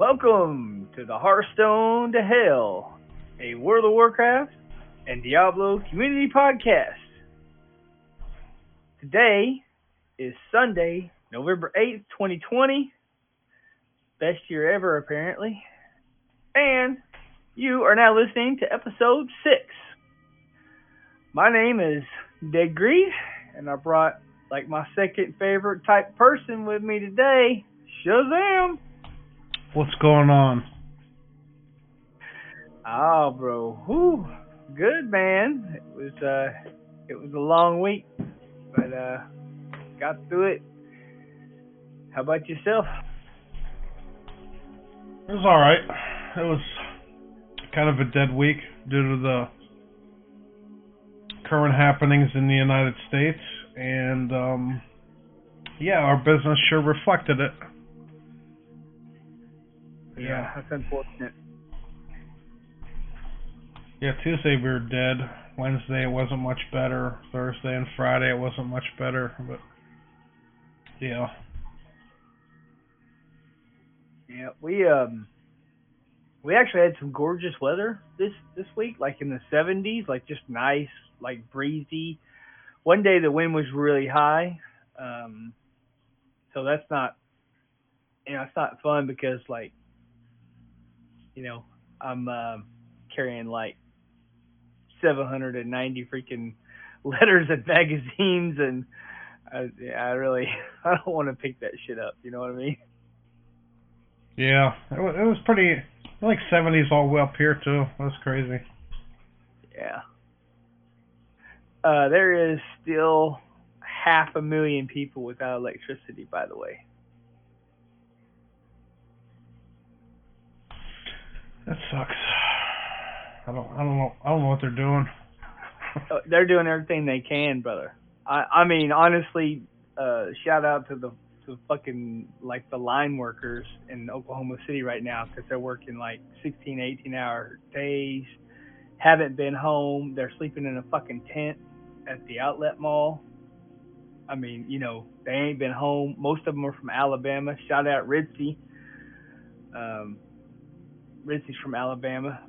Welcome to the Hearthstone to Hell, a World of Warcraft and Diablo community podcast. Today is Sunday, November 8th, 2020. Best year ever, apparently. And you are now listening to episode 6. My name is Dead and I brought like my second favorite type person with me today, Shazam. What's going on? Oh, bro, whew, good man. It was uh, it was a long week, but uh, got through it. How about yourself? It was all right. It was kind of a dead week due to the current happenings in the United States, and um, yeah, our business sure reflected it. Yeah, that's unfortunate. Yeah, Tuesday we were dead. Wednesday it wasn't much better. Thursday and Friday it wasn't much better, but yeah. Yeah, we um we actually had some gorgeous weather this this week, like in the 70s, like just nice, like breezy. One day the wind was really high, um, so that's not you know it's not fun because like you know I'm uh, carrying like 790 freaking letters and magazines and I, yeah, I really I don't want to pick that shit up. You know what I mean? Yeah, it was, it was pretty like 70s all the way up here too. That's crazy. Yeah. Uh, there is still half a million people without electricity, by the way. That sucks. I don't. I don't know. I don't know what they're doing. Uh, They're doing everything they can, brother. I, I mean, honestly, uh, shout out to the to fucking like the line workers in Oklahoma City right now because they're working like 16, 18 hour days. Haven't been home. They're sleeping in a fucking tent at the outlet mall. I mean, you know, they ain't been home. Most of them are from Alabama. Shout out Ritzy. Um, Ritzy's from Alabama.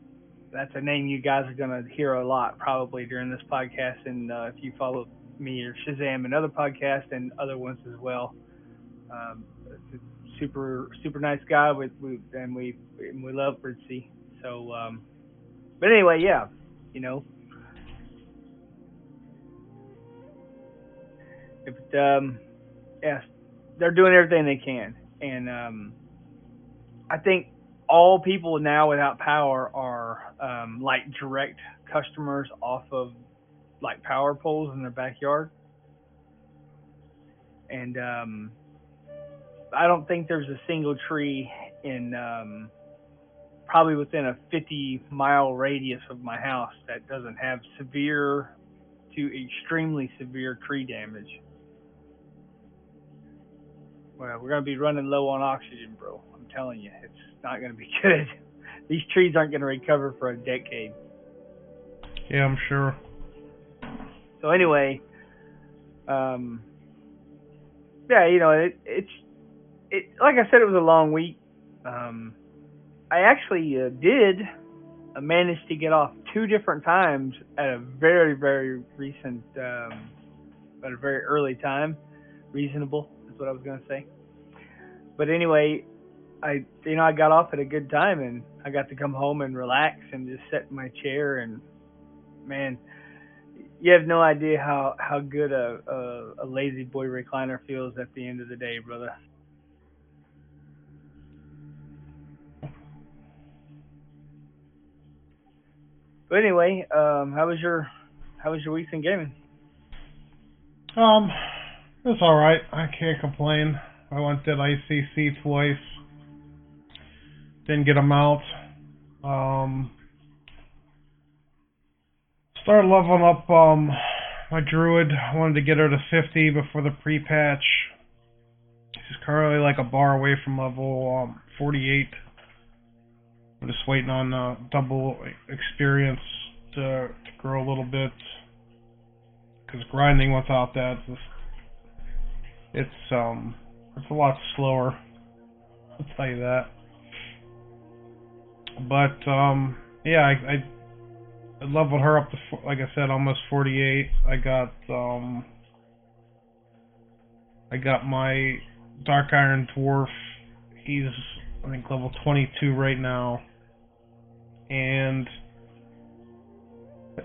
That's a name you guys are gonna hear a lot probably during this podcast, and uh, if you follow me or Shazam and other podcasts and other ones as well. Um, super super nice guy. We, we and we we love Ritzy. So, um, but anyway, yeah, you know. If um, yes, they're doing everything they can, and um, I think all people now without power are um, like direct customers off of like power poles in their backyard. And um, I don't think there's a single tree in um, probably within a 50 mile radius of my house that doesn't have severe to extremely severe tree damage. Well, we're going to be running low on oxygen, bro. I'm telling you, it's not going to be good. These trees aren't going to recover for a decade. Yeah, I'm sure. So anyway, um, yeah, you know, it, it's it like I said, it was a long week. Um, I actually uh, did uh, manage to get off two different times at a very very recent, um, at a very early time. Reasonable is what I was gonna say. But anyway, I you know I got off at a good time and I got to come home and relax and just sit in my chair and man you have no idea how how good a, a a lazy boy recliner feels at the end of the day, brother. But anyway, um, how was your how was your week in gaming? Um, it's all right. I can't complain. I went to ICC twice. Didn't get them out. Um, started leveling up um my druid. I wanted to get her to 50 before the pre-patch. She's currently like a bar away from level um 48. I'm just waiting on uh, double experience to, to grow a little bit. Because grinding without that, it's um, it's a lot slower. I'll tell you that. But um, yeah, I, I I leveled her up to like I said, almost 48. I got um, I got my Dark Iron Dwarf. He's I think level 22 right now, and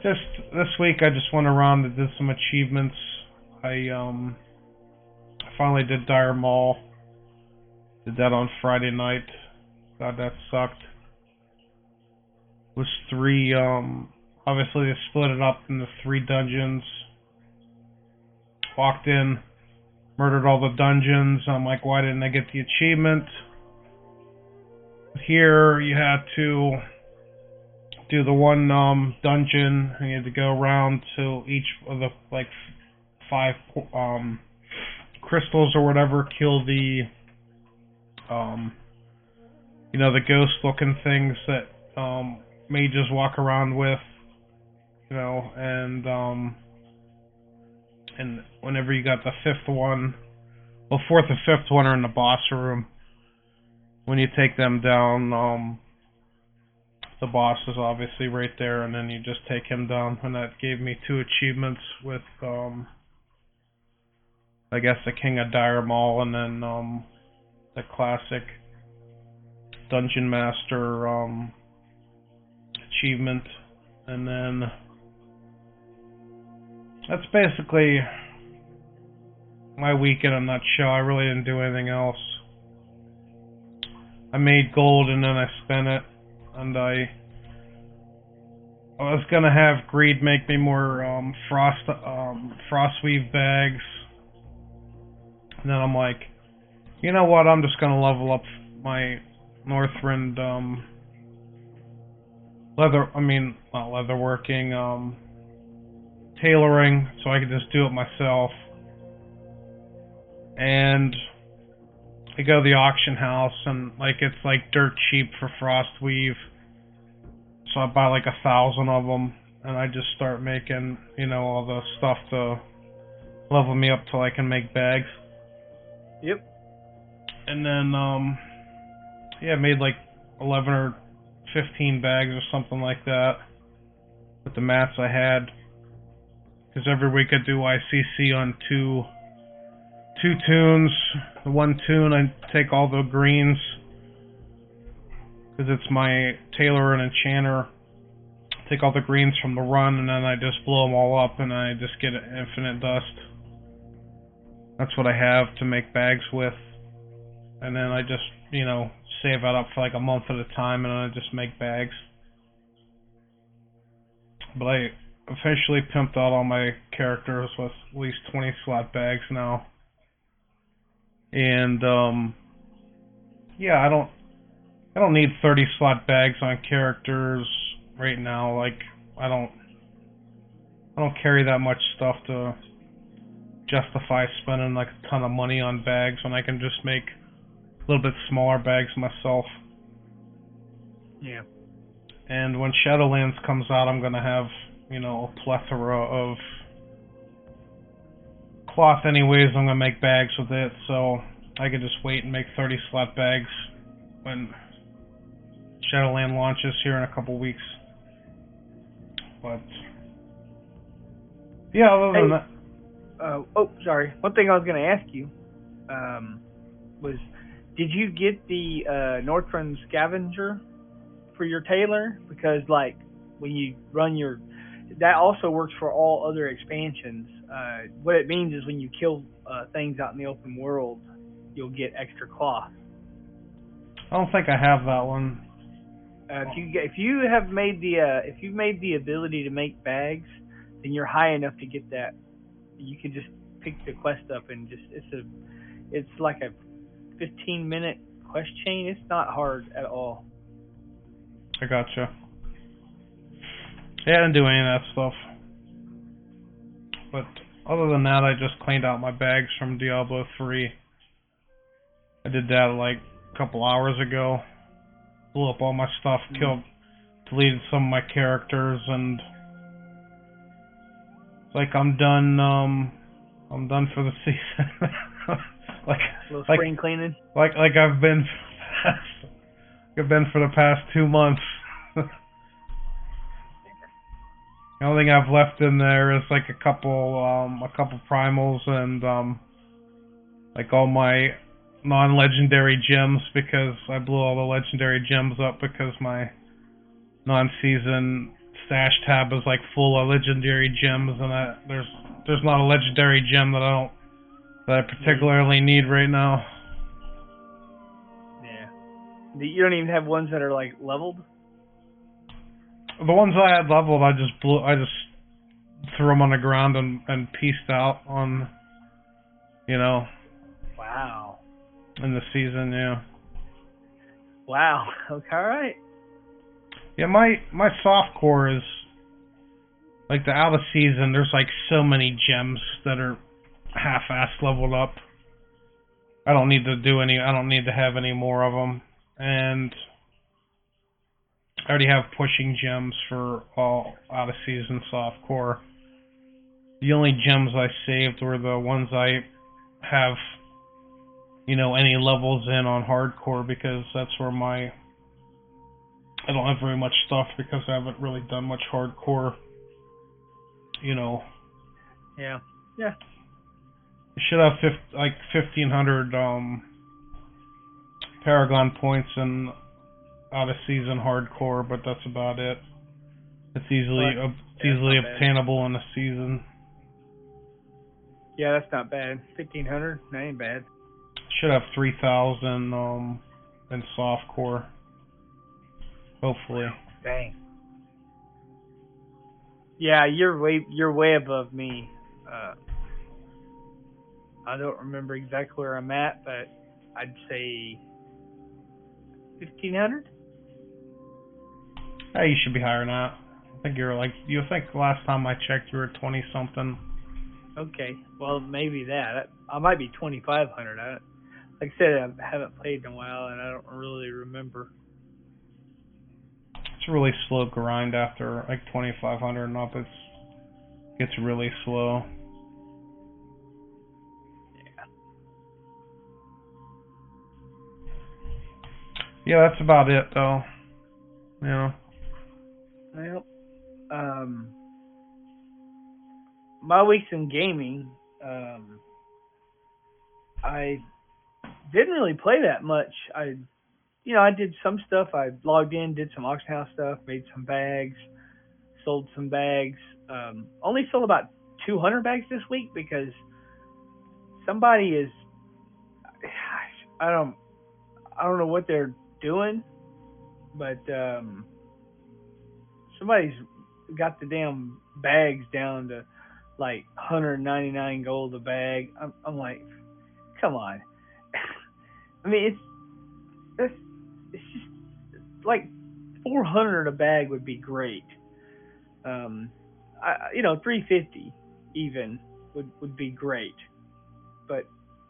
just this week I just went around and did some achievements. I um I finally did Dire Maul. Did that on Friday night. God, that sucked. Was three um obviously they split it up into three dungeons. Walked in, murdered all the dungeons. I'm like, why didn't I get the achievement? Here you had to do the one um dungeon and you had to go around to each of the like five um crystals or whatever kill the um you know the ghost looking things that um mages walk around with you know and um and whenever you got the fifth one well fourth and fifth one are in the boss room. When you take them down um the boss is obviously right there and then you just take him down. And that gave me two achievements with um I guess the King of Dire Maul and then um the classic Dungeon Master um achievement and then that's basically my weekend. I'm not sure. I really didn't do anything else. I made gold and then I spent it and I I was gonna have Greed make me more um, frost um, bags, and then I'm like, you know what? I'm just gonna level up my Northrend um, leather. I mean, not leatherworking, um, tailoring, so I could just do it myself. And I go to the auction house, and like it's like dirt cheap for frost weave. so I buy like a thousand of them, and I just start making, you know, all the stuff to level me up till I can make bags. Yep. And then, um, yeah, I made like 11 or 15 bags or something like that with the mats I had. Because every week I do ICC on two two toons. The one toon I take all the greens because it's my tailor and enchanter. Take all the greens from the run and then I just blow them all up and I just get infinite dust. That's what I have to make bags with. And then I just, you know, save that up for like a month at a time and then I just make bags. But I officially pimped out all my characters with at least 20 slot bags now. And, um, yeah, I don't I don't need 30 slot bags on characters right now. Like I don't I don't carry that much stuff to justify spending like a ton of money on bags when I can just make a little bit smaller bags myself. Yeah. And when Shadowlands comes out, I'm gonna have you know a plethora of cloth. Anyways, I'm gonna make bags with it, so I could just wait and make 30 slot bags when Shadowland launches here in a couple weeks. But yeah, other than Hey. that, Uh, oh, sorry. One thing I was going to ask you um, was, did you get the uh, Northrend Scavenger for your tailor? Because like when you run your, that also works for all other expansions. Uh, what it means is when you kill uh, things out in the open world, you'll get extra cloth. I don't think I have that one. Uh, if you if you have made the uh, if you've made the ability to make bags, then you're high enough to get that. You can just pick the quest up and just it's a it's like a 15 minute quest chain. It's not hard at all. I gotcha. Yeah, I didn't do any of that stuff. But other than that, I just cleaned out my bags from Diablo 3. I did that like a couple hours ago. Blew up all my stuff, killed, deleted some of my characters, and it's like I'm done. Um, I'm done for the season. Like, A little Like- spring cleaning. like, like I've been. I've been for the past two months. The only thing I've left in there is like a couple, um, a couple primals and um, like all my non-legendary gems because I blew all the legendary gems up because my non-season stash tab is like full of legendary gems and I, there's there's not a legendary gem that I don't that I particularly need right now. Yeah. You don't even have ones that are like leveled. The ones I had leveled, I just blew. I just threw them on the ground and and pieced out on, you know. Wow. In the season, yeah. Wow. Okay. All right. Yeah, my my soft core is like the out of season. There's like so many gems that are half-ass leveled up. I don't need to do any. I don't need to have any more of them, and I already have pushing gems for all Odysseys and season soft core. The only gems I saved were the ones I have, you know, any levels in on hardcore because that's where my I don't have very much stuff because I haven't really done much hardcore. You know. Yeah. Yeah. Should have 50, like fifteen hundred um Paragon points in out of season hardcore, but that's about it. It's easily But, it's easily not bad. obtainable in a season. Yeah, that's not bad. Fifteen hundred. That ain't bad. Should have three thousand um in soft core. Hopefully. Dang. Yeah, you're way you're way above me. Uh, I don't remember exactly where I'm at, but I'd say fifteen hundred. Hey, you should be higher than that. I think you're like you think last time I checked you were twenty something. Okay, well maybe that. I might be twenty five hundred. I like I said, I haven't played in a while, and I don't really remember. It's a really slow grind after like twenty five hundred and up. It's gets really slow. Yeah, that's about it though. Know. Well, um, my weeks in gaming, um, I didn't really play that much. I, you know, I did some stuff. I logged in, did some auction house stuff, made some bags, sold some bags. Um, only sold about 200 bags this week because somebody is, I don't, I don't know what they're doing, but um, somebody's got the damn bags down to like 199 gold a bag. I'm, I'm like, come on. I mean, it's that's it's just like 400 a bag would be great. Um, I, you know, 350 even would would be great. But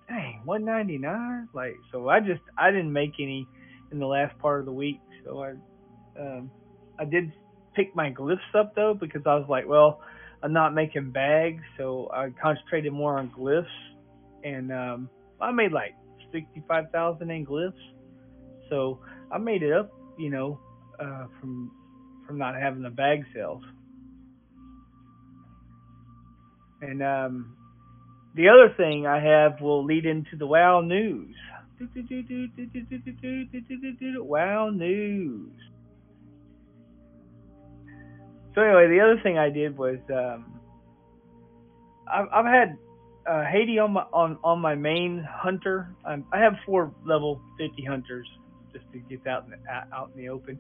dang, 199. Like, so I just I didn't make any in the last part of the week. So I um, I did pick my glyphs up though because I was like, well, I'm not making bags, so I concentrated more on glyphs, and um, I made like sixty-five thousand in glyphs. So I made it up, you know, uh, from from not having the bag sales. And um, the other thing I have will lead into the WoW news. WoW news. So anyway, the other thing I did was um, I've, I've had uh, Hati on my on, on my main hunter. Um, I have four level 50 hunters just to get out in the, out- in the open.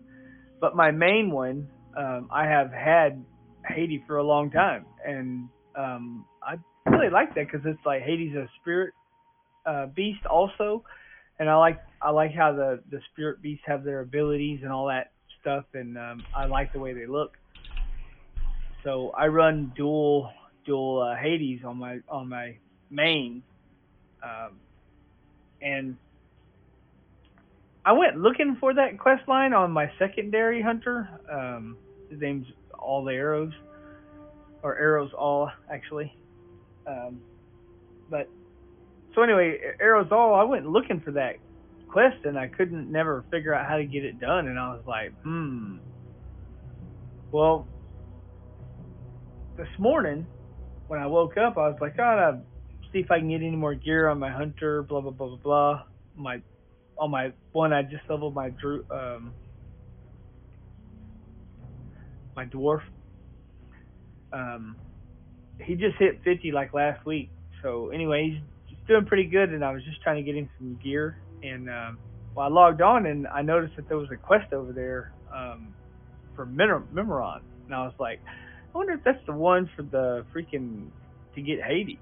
But my main one, um, I have had Hati for a long time, and um, I really like that because it's like Hades a spirit uh, beast also, and I like I like how the the spirit beasts have their abilities and all that stuff, and um, I like the way they look. So I run dual dual uh, Hades on my on my main, um, and I went looking for that quest line on my secondary hunter. Um, his name's All the Arrows, or Arrows All actually. Um, but so anyway, Arrows All. I went looking for that quest and I couldn't never figure out how to get it done and I was like, hmm. Well, this morning when I woke up, I was like, to see if I can get any more gear on my hunter, blah blah blah blah blah. My on my one, I just leveled my drew um my dwarf. Um, he just hit 50 like last week. So anyway, he's doing pretty good, and I was just trying to get in some gear. And um, well, I logged on and I noticed that there was a quest over there um, for Mim- Mimiron, and I was like, I wonder if that's the one for the freaking to get Hati.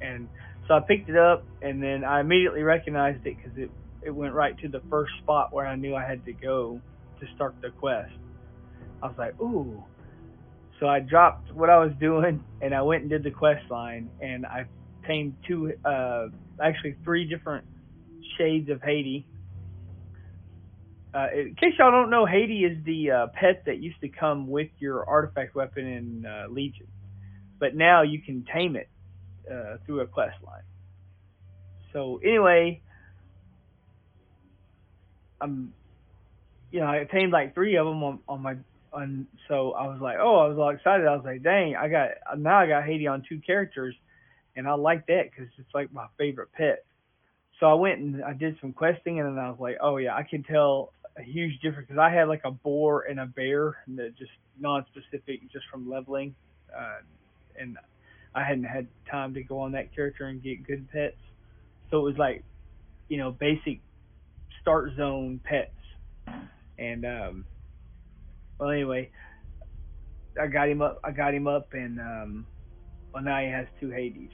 And so I picked it up, and then I immediately recognized it because it it went right to the first spot where I knew I had to go to start the quest. I was like, ooh. So I dropped what I was doing and I went and did the quest line and I tamed two, uh, actually three different shades of Hati. Uh, in case y'all don't know, Hati is the uh, pet that used to come with your artifact weapon in uh, Legion, but now you can tame it uh, through a quest line. So anyway, I'm, you know, I tamed like three of them on, on my, on. So I was like, oh, I was all excited. I was like, dang, I got now I got Hati on two characters, and I like that because it's like my favorite pet. So I went and I did some questing, and then I was like, oh yeah, I can tell a huge difference because I had like a boar and a bear, that just non-specific, just from leveling, uh, and I hadn't had time to go on that character and get good pets. So it was like, you know, basic start zone pets. And um well anyway, I got him up I got him up and um well now he has two Hades.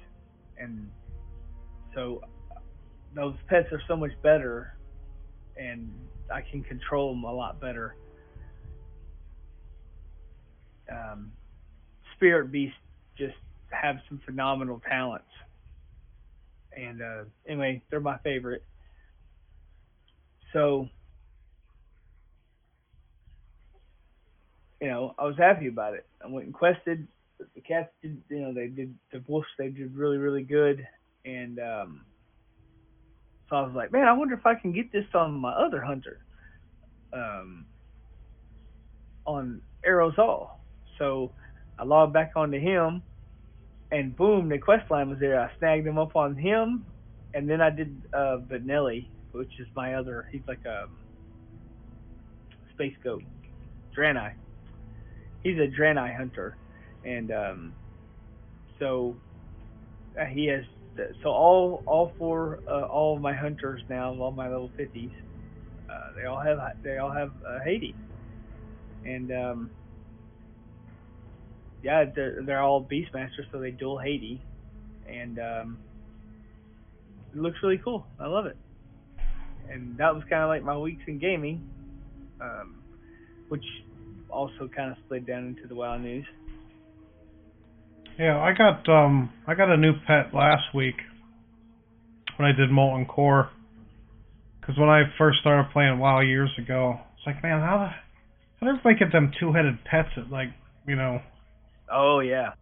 And so those pets are so much better and I can control them a lot better. Um, Spirit Beast just have some phenomenal talents. And uh, anyway, they're my favorite. So, you know, I was happy about it. I went and quested. The cats did, you know, they did the wolves. They did really, really good. And um, so I was like, man, I wonder if I can get this on my other hunter, um, on Arrows All. So I logged back onto him, and boom, the quest line was there. I snagged him up on him, and then I did uh, Vanelli, which is my other. He's like a space goat, Draenei. He's a Draenei hunter, and um, so uh, he has. So all all four uh, all of my hunters now, all my level fifties, uh, they all have they all have uh, Hades, and um, yeah, they're they're all Beastmasters, so they dual Hades, and um, it looks really cool. I love it and that was kind of like my weeks in gaming, um, which also kind of slid down into the WoW news. Yeah, I got um I got a new pet last week when I did Molten Core. Because when I first started playing WoW years ago, it's like, man, how the how did everybody get them two-headed pets at like you know? Oh yeah.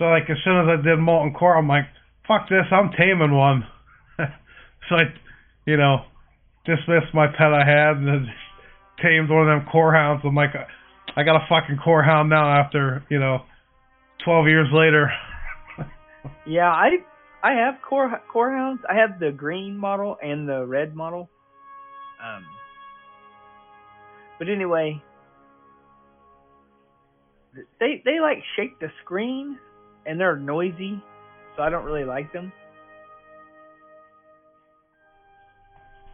So like as soon as I did Molten Core, I'm like, fuck this, I'm taming one. so I, you know, dismissed my pet I had and tamed one of them core hounds. I'm like, I got a fucking core hound now after you know, 12 years later. yeah, I I have core core hounds. I have the green model and the red model. Um, but anyway, they they like shake the screen and they're noisy, so I don't really like them.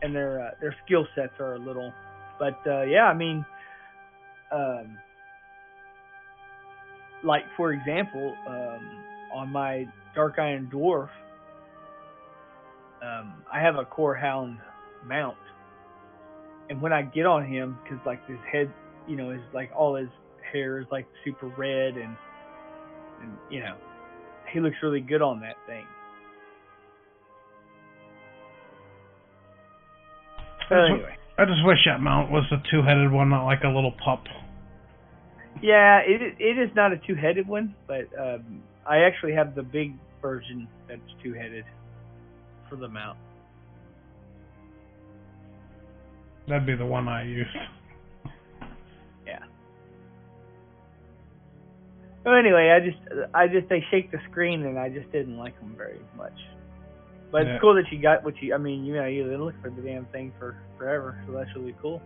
and their uh, their skill sets are a little. But uh, yeah, I mean, um, like for example, um, on my Dark Iron Dwarf, um, I have a Core Hound mount, and when I get on him, because like his head, you know, is like all his hair is like super red, and and you know, he looks really good on that thing. anyway. I just wish that mount was a two-headed one, not like a little pup. Yeah, it it is not a two-headed one, but um, I actually have the big version that's two-headed for the mount. That'd be the one I use. Yeah. Well, anyway, I just, I just they shake the screen, and I just didn't like them very much. But Yeah. it's cool that you got what you. I mean, you know, you didn't look for the damn thing for forever, so that's really cool.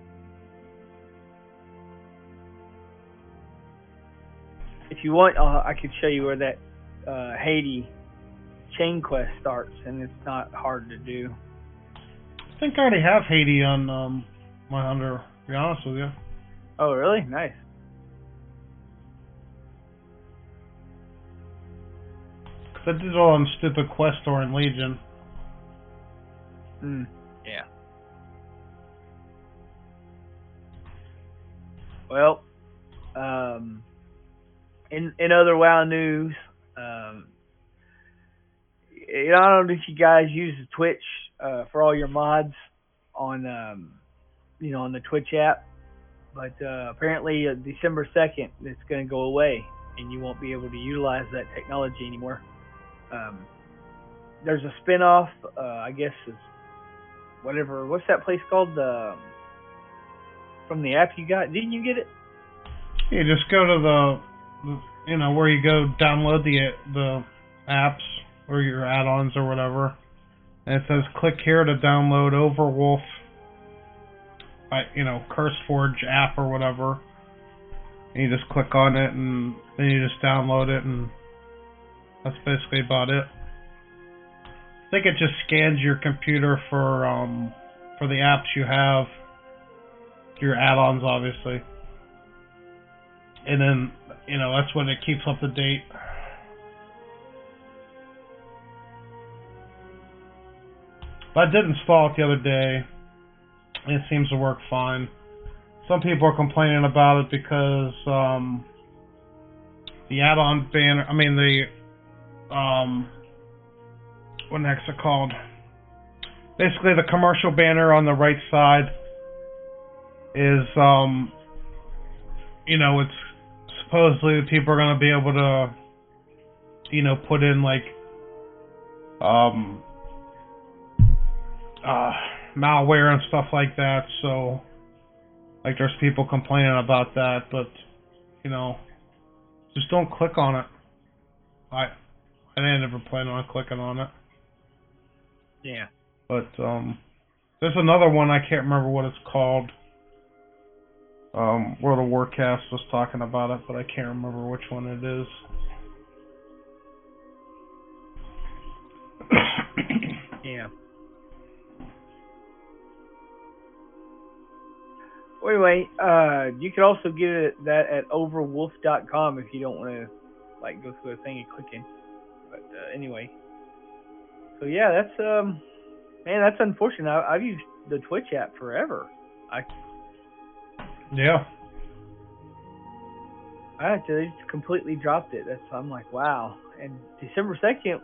If you want, uh, I could show you where that uh, Hati chain quest starts, and it's not hard to do. I think I already have Hati on um, my hunter. To be honest with you. Oh, really? Nice. Cause I did it all on stupid quest or in Legion. Mm. Yeah. Well, um, in in other WoW news, um, you know, I don't know if you guys use the Twitch uh, for all your mods on, um, you know, on the Twitch app, but uh, apparently uh, December second, it's going to go away, and you won't be able to utilize that technology anymore. Um, there's a spin-off, uh, I guess, is whatever. What's that place called? The from the app you got? Didn't you get it? You just go to the you know, where you go download the the apps or your add-ons or whatever, and it says click here to download Overwolf. You know, CurseForge app or whatever. And you just click on it and then you just download it and that's basically about it. I think it just scans your computer for um for the apps you have, your add-ons obviously, and then you know that's when it keeps up to date. But I did install it the other day. It seems to work fine. Some people are complaining about it because um, the add-on banner. I mean the um, what next it called? Basically, the commercial banner on the right side is, um, you know, it's supposedly people are going to be able to, you know, put in like, um, uh, malware and stuff like that. So, like, there's people complaining about that, but, you know, just don't click on it. I, I didn't ever plan on clicking on it. Yeah. But um, there's another one I can't remember what it's called. Um, where the Warcast was talking about it, but I can't remember which one it is. Yeah. Well, anyway, uh, you could also get it that at overwolf.com if you don't want to like go through a thing and clicking. But uh, anyway, so yeah, that's um, man, that's unfortunate. I, I've used the Twitch app forever. I yeah. To they just completely dropped it. That's I'm like, wow. And December second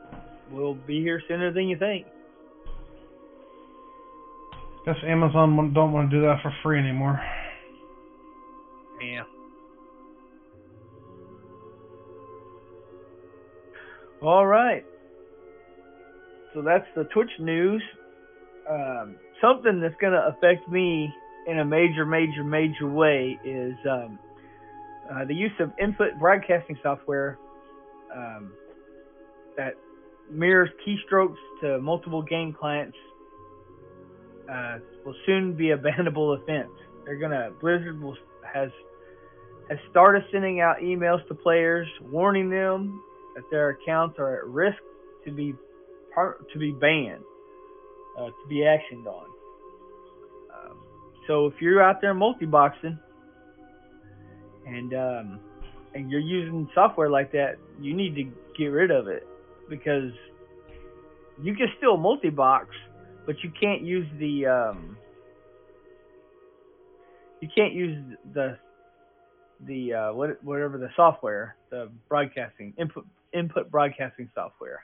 will be here sooner than you think. Guess Amazon don't want to do that for free anymore. Yeah. All right. So that's the Twitch news. Um, something that's going to affect me in a major, major, major way is um, uh, the use of input broadcasting software um, that mirrors keystrokes to multiple game clients uh, will soon be a bannable offense. They're gonna Blizzard will has has started sending out emails to players warning them that their accounts are at risk to be to be banned, uh, to be actioned on. So if you're out there multi-boxing and um, and you're using software like that, you need to get rid of it because you can still multi-box, but you can't use the um, you can't use the the uh, what whatever the software, the broadcasting input input broadcasting software.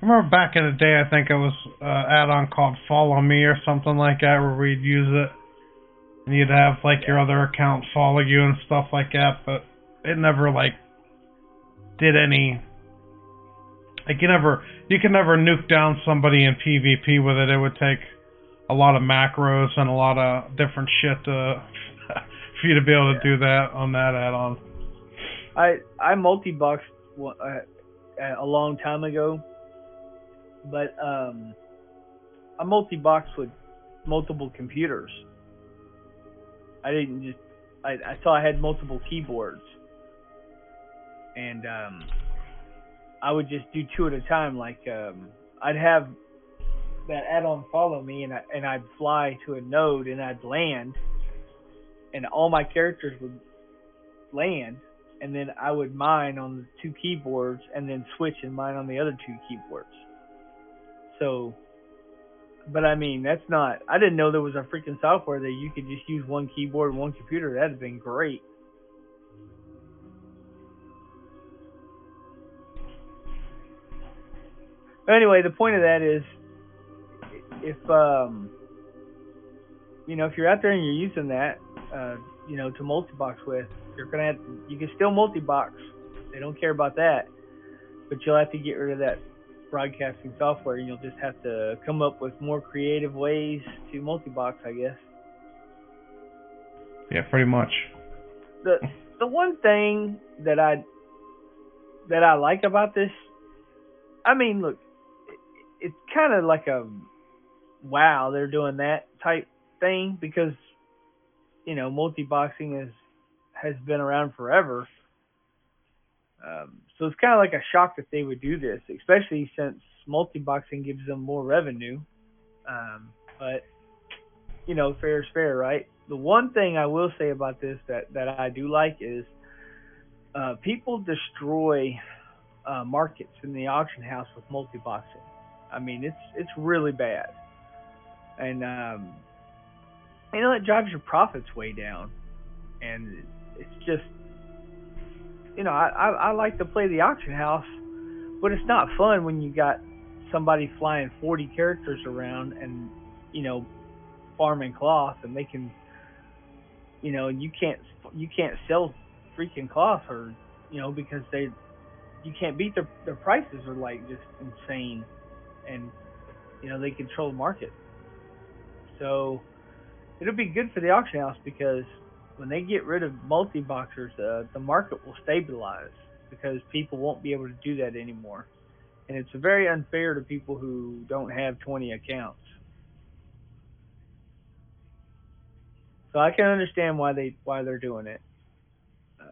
I remember back in the day, I think it was uh, add-on called Follow Me or something like that, where we'd use it, and you'd have like your other account follow you and stuff like that. But it never like did any Like you never, you can never nuke down somebody in PvP with it. It would take a lot of macros and a lot of different shit to, for you to be able to do that on that add-on. I I multi-boxed uh, a long time ago, but um, I multi-boxed with multiple computers. I didn't just I, I saw I had multiple keyboards, and um, I would just do two at a time. Like um, I'd have that add-on follow me, and I, and I'd fly to a node, and I'd land, and all my characters would land, and then I would mine on the two keyboards, and then switch and mine on the other two keyboards. So, but I mean, that's not. I didn't know there was a freaking software that you could just use one keyboard, one computer. That'd have been great. anyway, the point of that is if um you know if you're out there and you're using that uh you know to multi-box with you're gonna have to, you can still multi-box they don't care about that but you'll have to get rid of that broadcasting software and you'll just have to come up with more creative ways to multi-box i guess yeah pretty much the the one thing that i that i like about this i mean look it's kind of like a wow, they're doing that type thing because you know multi-boxing is has been around forever. Um, so it's kind of like a shock that they would do this, especially since multi-boxing gives them more revenue. Um, but you know, fair is fair, right? The one thing I will say about this that that I do like is uh, people destroy uh, markets in the auction house with multi-boxing. I mean, it's it's really bad and um, you know it drives your profits way down, and it's just you know I, I I like to play the auction house, but it's not fun when you got somebody flying 40 characters around and you know farming cloth and can you know you can't you can't sell freaking cloth or you know because they you can't beat their their prices are like just insane and you know they control the market. So it'll be good for the auction house because when they get rid of multi boxers, uh, the market will stabilize because people won't be able to do that anymore. And it's very unfair to people who don't have 20 accounts. So I can understand why they why they're doing it. Um,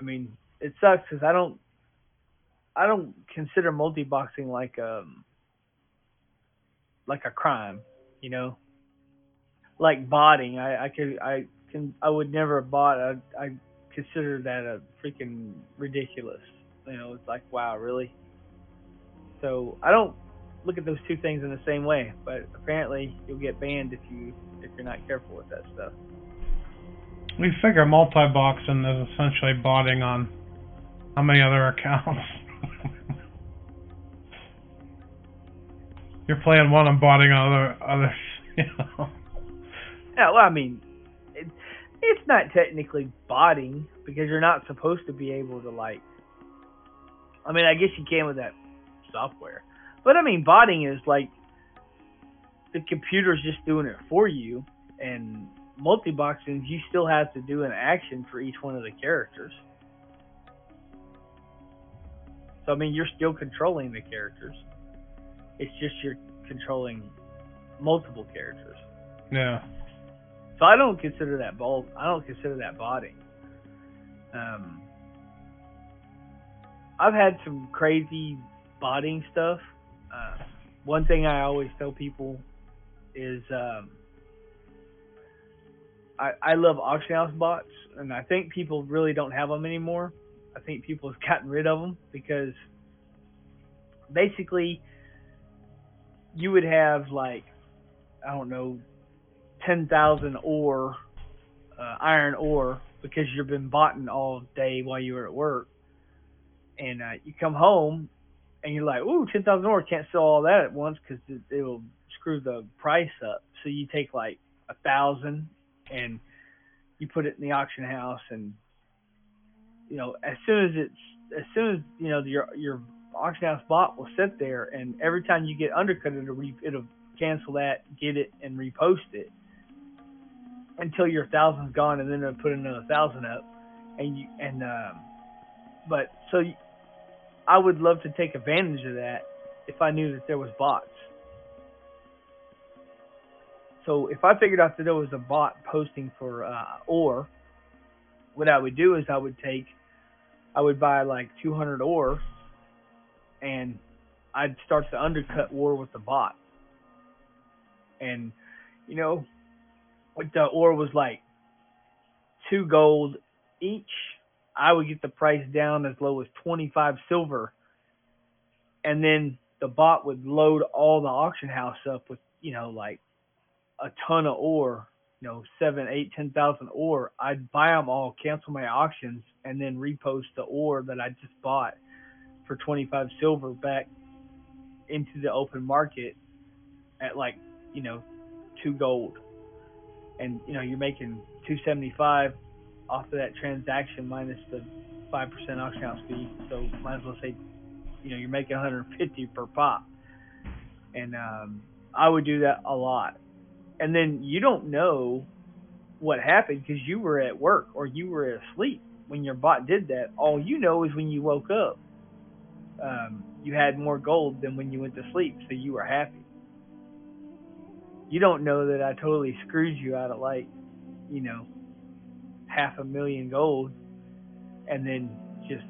I mean, it sucks because I don't I don't consider multi boxing like um like a crime you know, like botting. I I could I can I would never have bought. I I consider that a freaking ridiculous. You know, it's like wow, really. So I don't look at those two things in the same way, but apparently you'll get banned if you if you're not careful with that stuff. We figure multi-boxing is essentially botting on how many other accounts. You're playing one and botting on other others. You know. Yeah, well, I mean, it's not technically botting because you're not supposed to be able to like. I mean, I guess you can with that software, but I mean, botting is like the computer's just doing it for you, and multi-boxing you still have to do an action for each one of the characters. So I mean, you're still controlling the characters. It's just you're controlling multiple characters. Yeah. So I don't consider that bolt. I don't consider that body. Um, I've had some crazy botting stuff. Uh, one thing I always tell people is um, I, I love auction house bots, and I think people really don't have them anymore. I think people have gotten rid of them because basically you would have like I don't know ten thousand ore, uh, iron ore, because you've been botting all day while you were at work, and uh, you come home and you're like, ooh, ten thousand ore, can't sell all that at once because it, it'll screw the price up. So you take like a thousand and you put it in the auction house, and you know as soon as it's as soon as you know your your auction house bot will sit there, and every time you get undercut, it'll re- it'll cancel that, get it, and repost it until your thousand's gone, and then it'll put another thousand up, and you and um, but so you, I would love to take advantage of that if I knew that there was bots. So if I figured out that there was a bot posting for uh, ore, what I would do is I would take, I would buy like 200 ore, and I'd start to undercut war with the bot. And you know, the ore was like two gold each, I would get the price down as low as 25 silver, and then the bot would load all the auction house up with you know like a ton of ore, you know seven, eight, ten thousand ore. I'd buy them all, cancel my auctions, and then repost the ore that I just bought for 25 silver back into the open market at like you know two gold, and you know you're making 275 off of that transaction minus the five percent auction house fee. So might as well say you know you're making 150 per pop, and um, I would do that a lot. And then you don't know what happened because you were at work or you were asleep when your bot did that. All you know is when you woke up, um, you had more gold than when you went to sleep, so you were happy. You don't know that I totally screwed you out of like, you know, half a million gold, and then just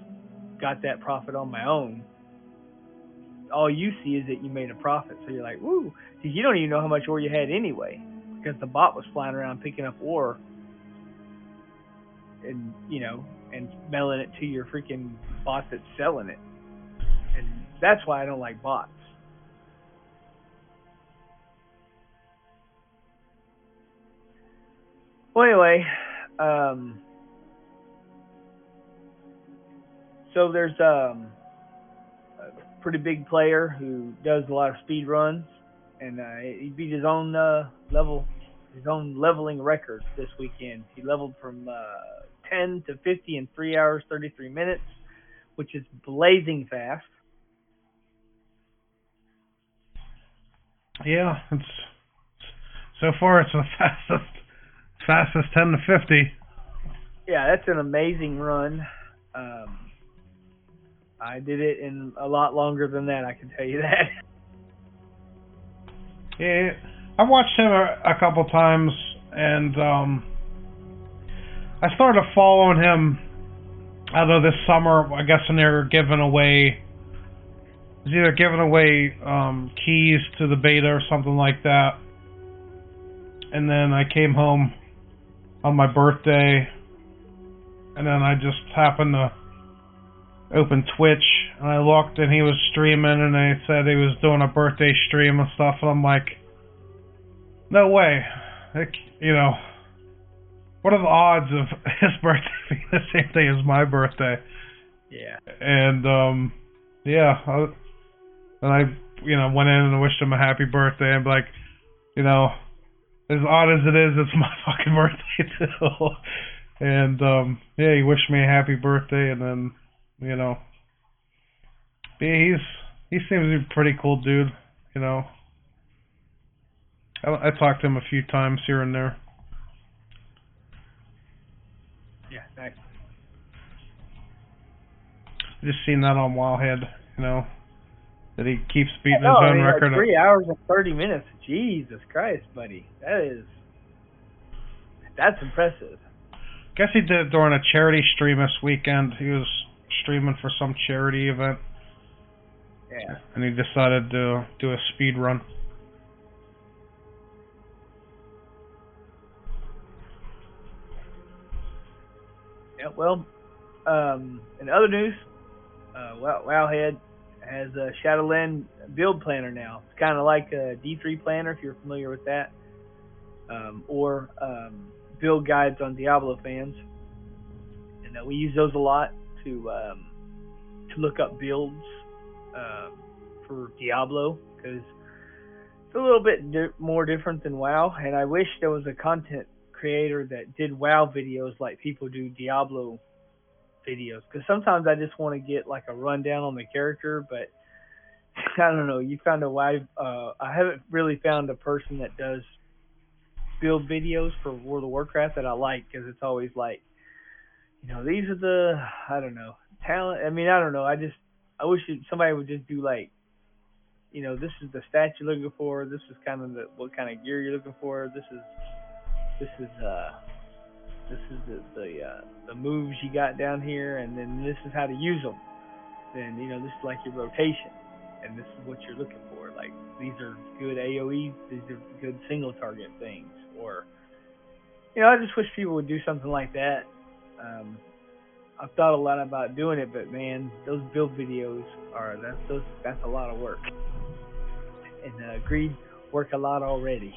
got that profit on my own all you see is that you made a profit. So you're like, woo, because you don't even know how much ore you had anyway, because the bot was flying around picking up ore, and you know, and mailing it to your freaking bot that's selling it, and that's why I don't like bots. Well, anyway, um, so there's um a pretty big player who does a lot of speed runs, and uh, he beat his own uh, level, his own leveling record this weekend. He leveled from uh, 10 to 50 in three hours 33 minutes, which is blazing fast. Yeah, it's so far it's the fastest fastest 10 to 50. Yeah, that's an amazing run. Um, I did it in a lot longer than that. I can tell you that. Yeah, I watched him a, a couple times, and um, I started following him out of this summer. I guess when they were giving away, was either giving away um, keys to the beta or something like that. And then I came home on my birthday, and then I just happened to open Twitch and I looked and he was streaming and they said he was doing a birthday stream and stuff and I'm like, no way. Like, you know, what are the odds of his birthday being the same day as my birthday? Yeah. And um, yeah, I, and I you know went in and wished him a happy birthday and like, you know, as odd as it is, it's my fucking birthday too. and um, yeah, he wished me a happy birthday and then you know. Yeah, he's he seems to be a pretty cool dude, you know. I, I talked to him a few times here and there. Yeah, nice. Just seen that on Wowhead, you know, that he keeps beating his own I mean, record. Like three hours and thirty minutes. Jesus Christ, buddy, that is that's impressive. Guess he did it during a charity stream this weekend. He was streaming for some charity event. Yeah. And he decided to do a speed run. Yeah, well, um, in other news, uh, Wowhead has a Shadowland build planner now. It's kind of like a D3 planner if you're familiar with that, um, or um, build guides on Diablo fans. And uh, we use those a lot to um, to look up builds um, for Diablo because it's a little bit di- more different than WoW. And I wish there was a content creator that did WoW videos like people do Diablo videos because sometimes I just want to get like a rundown on the character, but I don't know. You found a wife. Uh, I haven't really found a person that does build videos for World of Warcraft that I like because it's always like, you know, these are the I don't know talent. I mean, I don't know. I just I wish it, somebody would just do like, you know, this is the stats you're looking for. This is kind of the what kind of gear you're looking for. This is this is uh this is the the uh, the moves you got down here, and then this is how to use them. Then you know this is like your rotation, and this is what you're looking for. Like these are good AOE, these are good single target things, or you know I just wish people would do something like that. Um, I've thought a lot about doing it, but man, those build videos are that's those that's a lot of work, and uh, Greed work a lot already.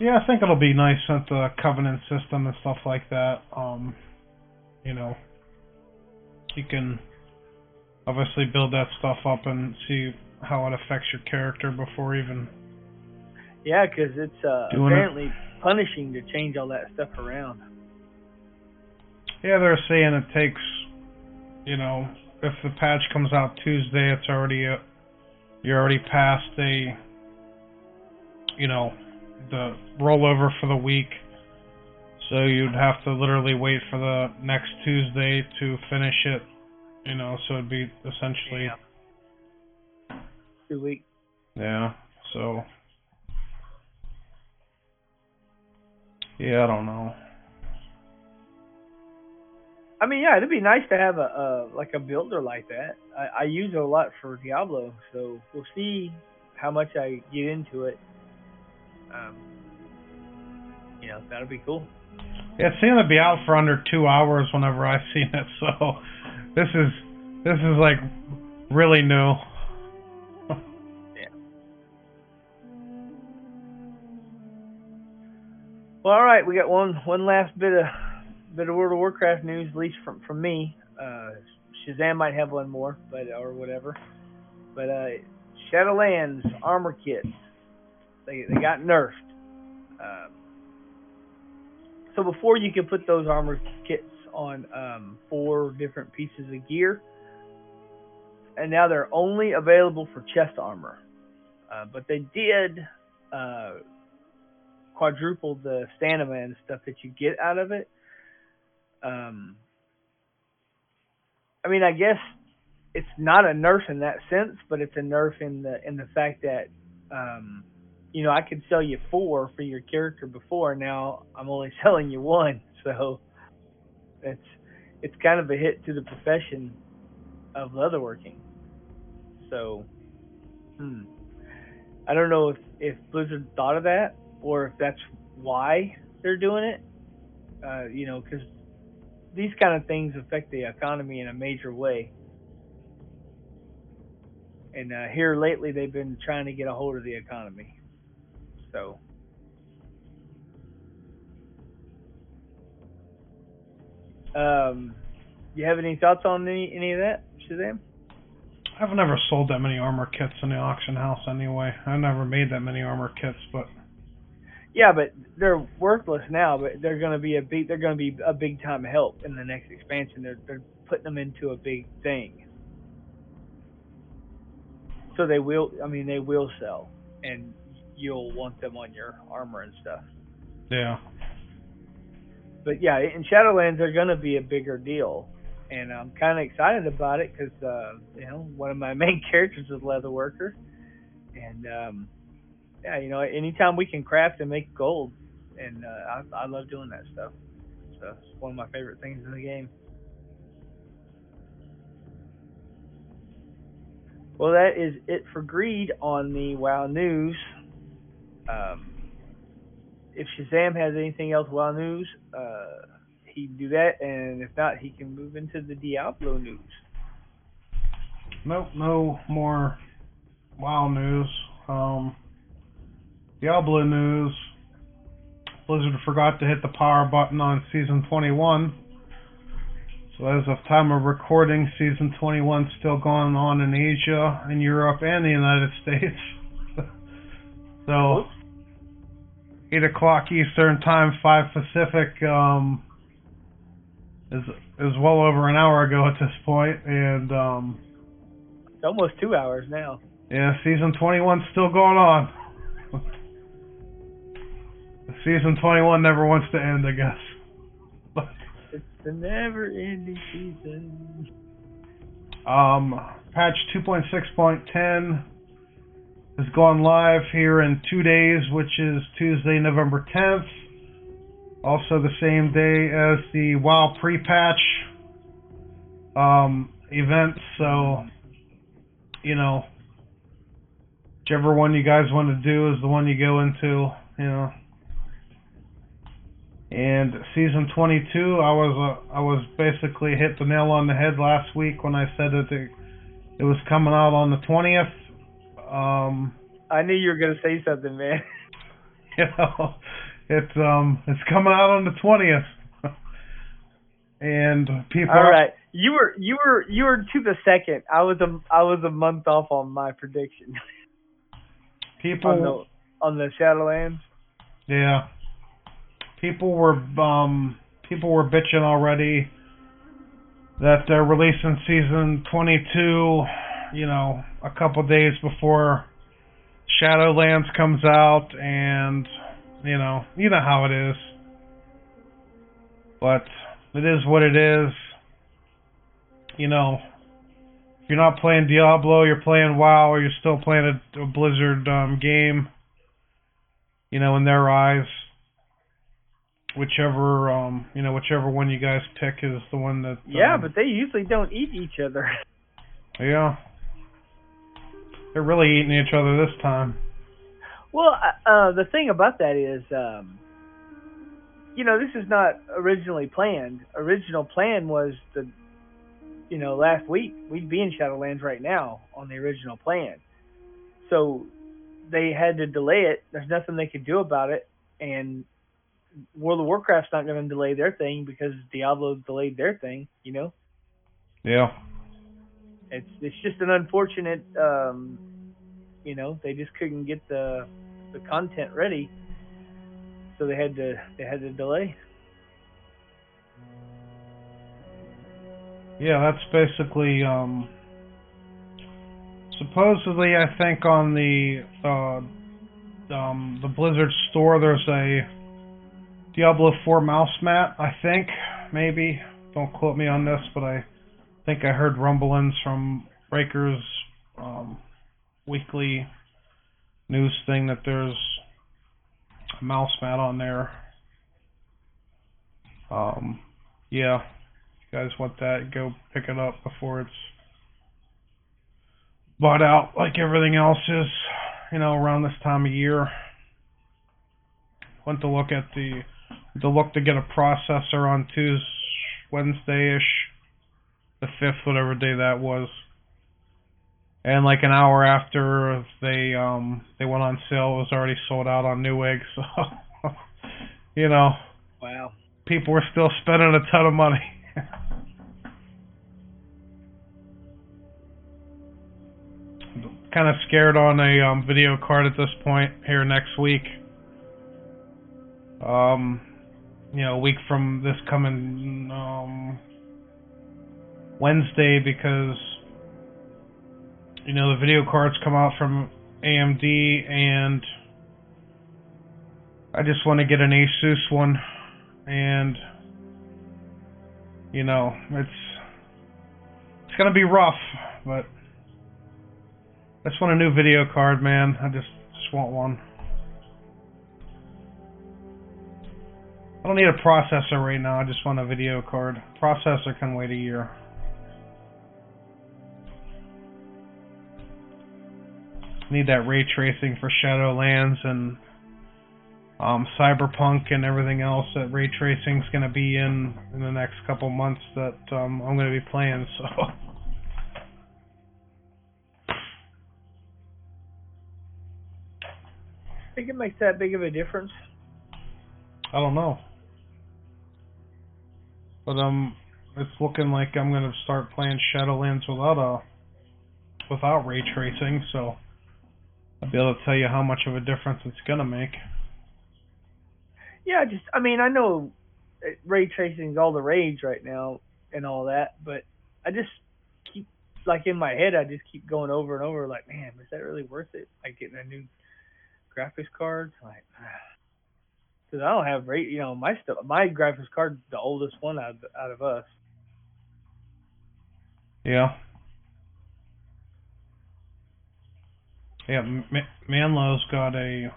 Yeah, I think it'll be nice with the covenant system and stuff like that. Um, you know, you can obviously build that stuff up and see how it affects your character before even. Yeah, because it's uh, apparently it. punishing to change all that stuff around. Yeah, they're saying it takes, you know, if the patch comes out Tuesday, it's already a, you're already past a, you know, the rollover for the week. So you'd have to literally wait for the next Tuesday to finish it. You know, so it'd be essentially yeah. two weeks. Yeah. So yeah, I don't know. I mean, yeah, it'd be nice to have a, a like a builder like that. I, I use it a lot for Diablo, so we'll see how much I get into it um, you know, that'll be cool. Yeah, it seemed to be out for under two hours whenever I've seen it, so this is this is like really new. yeah. Well, all right, we got one one last bit of bit of World of Warcraft news, at least from from me. Uh, Shazam might have one more, but or whatever. But uh, Shadowlands armor kits they they got nerfed. Um, so before you could put those armor kits on um, four different pieces of gear, and now they're only available for chest armor. Uh, but they did uh, quadruple the stamina and stuff that you get out of it. Um, I mean, I guess it's not a nerf in that sense, but it's a nerf in the in the fact that um, you know, I could sell you four for your character before. Now I'm only selling you one, so it's it's kind of a hit to the profession of leatherworking. So, hmm, I don't know if if Blizzard thought of that or if that's why they're doing it. Uh, you know, because these kind of things affect the economy in a major way. And uh, here lately, they've been trying to get a hold of the economy. So. Um, you have any thoughts on any any of that, Shazam? I've never sold that many armor kits in the auction house anyway. I've never made that many armor kits, but yeah, but they're worthless now. But they're going to be a big they're going to be a big time help in the next expansion. They're they're putting them into a big thing, so they will. I mean, they will sell, and you'll want them on your armor and stuff. Yeah. But yeah, in Shadowlands they're gonna be a bigger deal, and I'm kind of excited about it because uh, you know one of my main characters is Leatherworker, and um, yeah, you know anytime we can craft and make gold, and uh, I, I love doing that stuff. So it's one of my favorite things in the game. Well, that is it for Greed on the WoW News. Um, if Shazam has anything else WoW news, uh, he can do that, and if not, he can move into the Diablo news. Nope, no more wild news. Um, Diablo news. Blizzard forgot to hit the power button on season 21. So as of time of recording, season 21 still going on in Asia, in Europe, and the United States. so eight o'clock Eastern time, five Pacific. Um, is is well over an hour ago at this point, and um, It's almost two hours now. yeah, season 21's still going on. season 21 never wants to end, I guess. It's the never-ending season. Um, patch 2.6.10 has gone live here in two days, which is Tuesday, November 10th. Also the same day as the WoW pre-patch um, event. So, you know, whichever one you guys want to do is the one you go into. You know. And season 22, I was uh, I was basically hit the nail on the head last week when I said that it was coming out on the 20th. Um, I knew you were gonna say something, man. you know, it's um it's coming out on the 20th. and people All right, you were you were you were to the second. I was a I was a month off on my prediction people on the on the Shadowlands. Yeah. People were um people were bitching already that they're releasing season 22, you know, a couple days before Shadowlands comes out and you know, you know how it is. But it is what it is. You know, if you're not playing Diablo, you're playing WoW, or you're still playing a, a Blizzard um, game. You know, in their eyes, whichever um, you know, whichever one you guys pick is the one that. Yeah, um, but they usually don't eat each other. yeah, they're really eating each other this time. Well, uh, uh, the thing about that is, um, you know, this is not originally planned. Original plan was the, you know, last week we'd be in Shadowlands right now on the original plan. So they had to delay it. There's nothing they could do about it, and World of Warcraft's not going to delay their thing because Diablo delayed their thing. You know, Yeah, it's it's just an unfortunate. Um, you know, they just couldn't get the the content ready, so they had to they had to delay. yeah, that's basically um. Supposedly, I think on the uh, um, the Blizzard store, there's a Diablo 4 mouse mat. I think maybe. Don't quote me on this, but I think I heard rumblings from Breakers um, weekly news thing that there's a mouse mat on there. Um, yeah, if you guys want that, go pick it up before it's bought out like everything else is, you know, around this time of year. Went to look at the to look to get a processor on Tuesday, Wednesday ish, the fifth, whatever day that was. And like an hour after they um they went on sale, it was already sold out on Newegg. So, you know, Wow. people were still spending a ton of money. kind of scared on a um, video card at this point here next week. Um, you know, a week from this coming um, Wednesday because you know the video cards come out from AMD and I just want to get an Asus one. And you know it's it's gonna be rough but I just want a new video card man. I just just want one. I don't need a processor right now. I just want a video card. Processor can wait a year need that ray tracing for Shadowlands and um, Cyberpunk and everything else that ray tracing's going to be in in the next couple months that um, I'm going to be playing. So I Think it makes that big of a difference? I don't know, but um, it's looking like I'm going to start playing Shadowlands without a without ray tracing. So I'll be able to tell you how much of a difference it's going to make. Yeah, just I mean I know uh, ray tracing is all the rage right now and all that, but I just keep like in my head I just keep going over and over like, man, is that really worth it? Like getting a new graphics card, like. Because I don't have ray, you know, my stuff. My graphics card's the oldest one out of, out of us. Yeah. Yeah, M- Manlow's got a,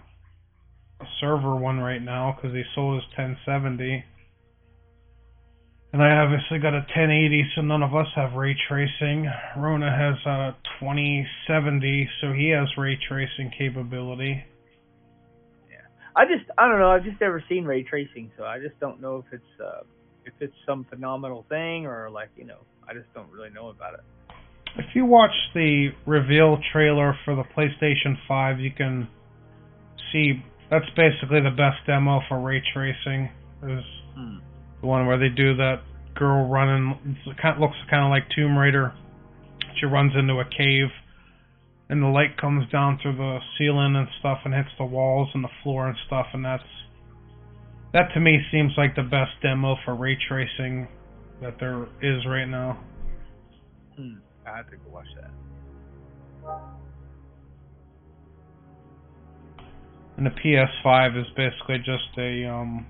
a server one right now because he sold his 1070. And I obviously got a 1080, so none of us have ray tracing. Rona has a 2070, so he has ray tracing capability. Yeah, I just I don't know. I've just never seen ray tracing, so I just don't know if it's uh, if it's some phenomenal thing or like you know I just don't really know about it. If you watch the reveal trailer for the PlayStation 5, you can see that's basically the best demo for ray tracing. Is hmm. the one where they do that girl running. It kind of, looks kind of like Tomb Raider. She runs into a cave, and the light comes down through the ceiling and stuff, and hits the walls and the floor and stuff, and that's that to me seems like the best demo for ray tracing that there is right now. Hmm. I have to go watch that. And the PS5 is basically just a um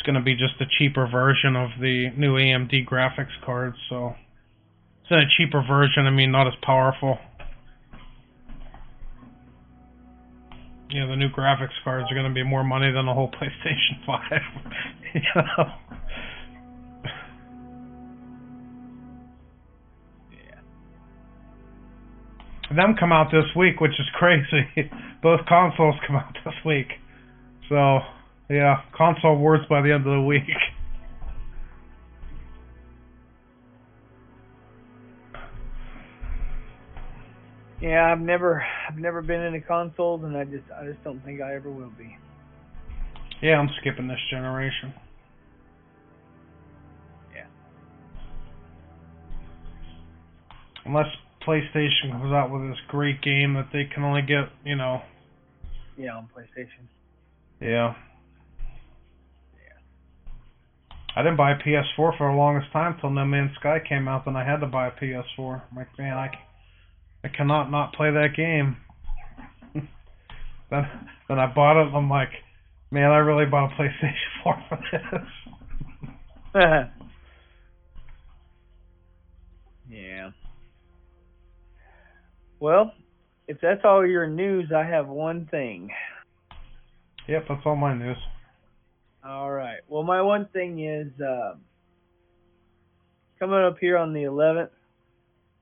it's going to be just a cheaper version of the new AMD graphics cards, so it's a cheaper version, I mean not as powerful. Yeah, the new graphics cards are going to be more money than the whole PlayStation 5. you know? Them come out this week, which is crazy. Both consoles come out this week. So, yeah, console wars by the end of the week. Yeah, I've never I've never been into consoles and I just I just don't think I ever will be. Yeah, I'm skipping this generation. Yeah. Unless PlayStation comes out with this great game that they can only get, you know. Yeah, on PlayStation. Yeah. Yeah. I didn't buy a PS4 for the longest time till No Man's Sky came out, then I had to buy a PS4. I'm like, man, I, I cannot not play that game. then, then I bought it. I'm like, man, I really bought a PlayStation 4 for this. yeah. Well, if that's all your news, I have one thing. Yep, that's all my news. All right. Well, my one thing is uh, coming up here on the 11th,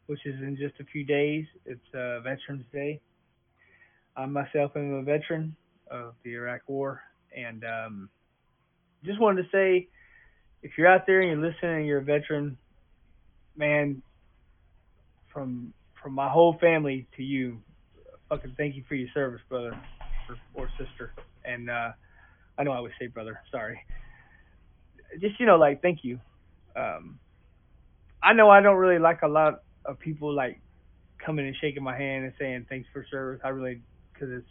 which is in just a few days. It's uh, Veterans Day. I myself am a veteran of the Iraq War, and um, just wanted to say, if you're out there and you're listening and you're a veteran, man, from from my whole family to you, fucking thank you for your service, brother or, or sister. And uh, I know I always say brother. Sorry. Just you know, like thank you. Um, I know I don't really like a lot of people like coming and shaking my hand and saying thanks for service. I really because it's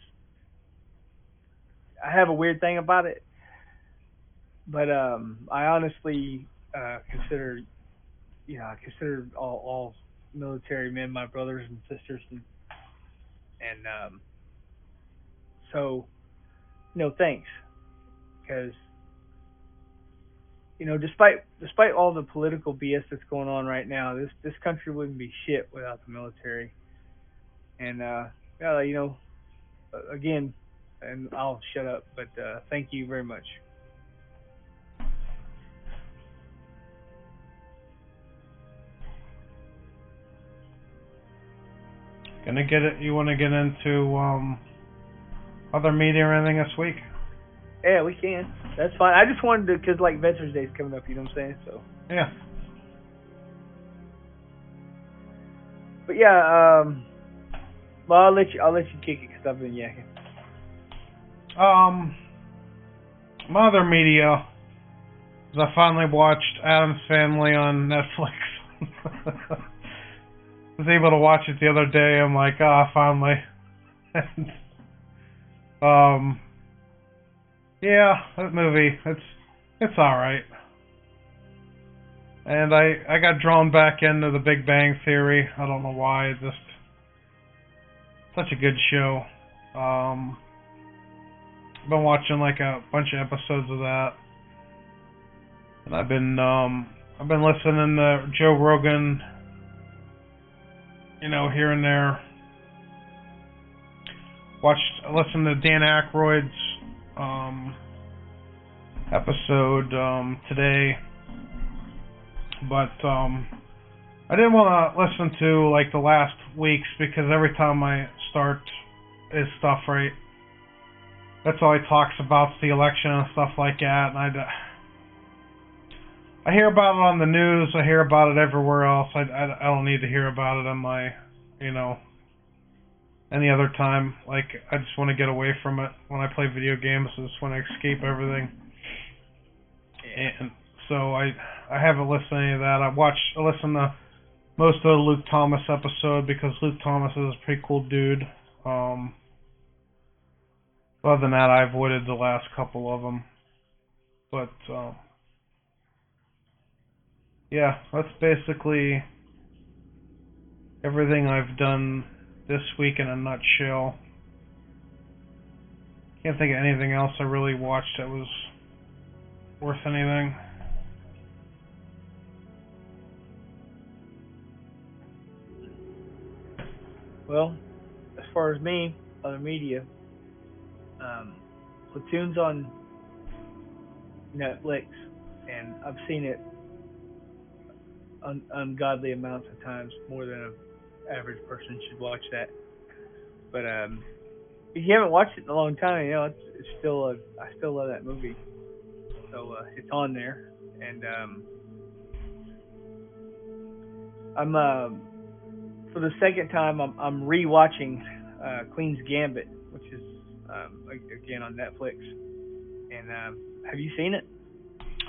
I have a weird thing about it, but um, I honestly uh, consider you know I consider all all military men, my brothers and sisters, and and um, so know, thanks, because you know, despite despite all the political BS that's going on right now, this this country wouldn't be shit without the military. And uh, yeah, you know, again, and I'll shut up, but uh, thank you very much. Gonna get it? You want to get into um, other media or anything this week? Yeah, we can. That's fine. I just wanted to, cause like Veterans Day's coming up. You know what I'm saying? So. Yeah. But yeah, um, well, I'll let you. I'll let you kick it because I've been yakking. Um, my other media is I finally watched Addams Family on Netflix. was able to watch it the other day. I'm like, ah, oh, finally. um, Yeah, that movie. It's it's all right. And I I got drawn back into The Big Bang Theory. I don't know why. Just such a good show. Um, been watching like a bunch of episodes of that, and I've been um I've been listening to Joe Rogan. You know, here and there. Watched listened to Dan Aykroyd's um, episode um, today, but um, I didn't want to listen to like the last weeks because every time I start his stuff right, that's all he talks about the election and stuff like that, and I. I hear about it on the news. I hear about it everywhere else. I, I, I don't need to hear about it on my, you know, any other time. Like I just want to get away from it when I play video games. I just want to escape everything. And so I I haven't listened to any of that. I watched I listened to most of the Luke Thomas episode because Luke Thomas is a pretty cool dude. Um, other than that, I avoided the last couple of them. But um, yeah, that's basically everything I've done this week in a nutshell. Can't think of anything else I really watched that was worth anything. Well, as far as me, other media, um, Platoon's on Netflix, and I've seen it un- ungodly amounts of times, more than an average person should watch that. But um, if you haven't watched it in a long time, you know it's, it's still a I still love that movie. So uh, it's on there, and um, I'm uh, for the second time I'm I'm rewatching uh, Queen's Gambit, which is um, again on Netflix. And um, have you seen it?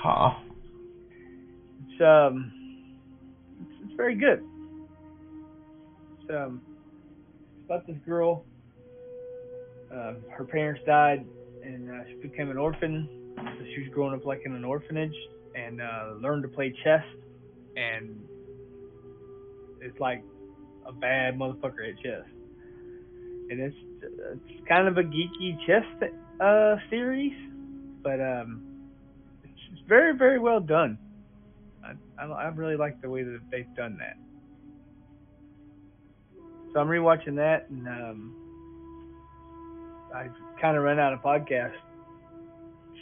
Huh. It's um, very good. It's um, it's about this girl. Uh, her parents died, and uh, she became an orphan. So she was growing up like in an orphanage, and uh, learned to play chess. And it's like a bad motherfucker at chess. And it's it's kind of a geeky chess uh, series, but um, it's very very well done. I, I I really like the way that they've done that. So I'm rewatching that, and um, I kind of ran out of podcasts,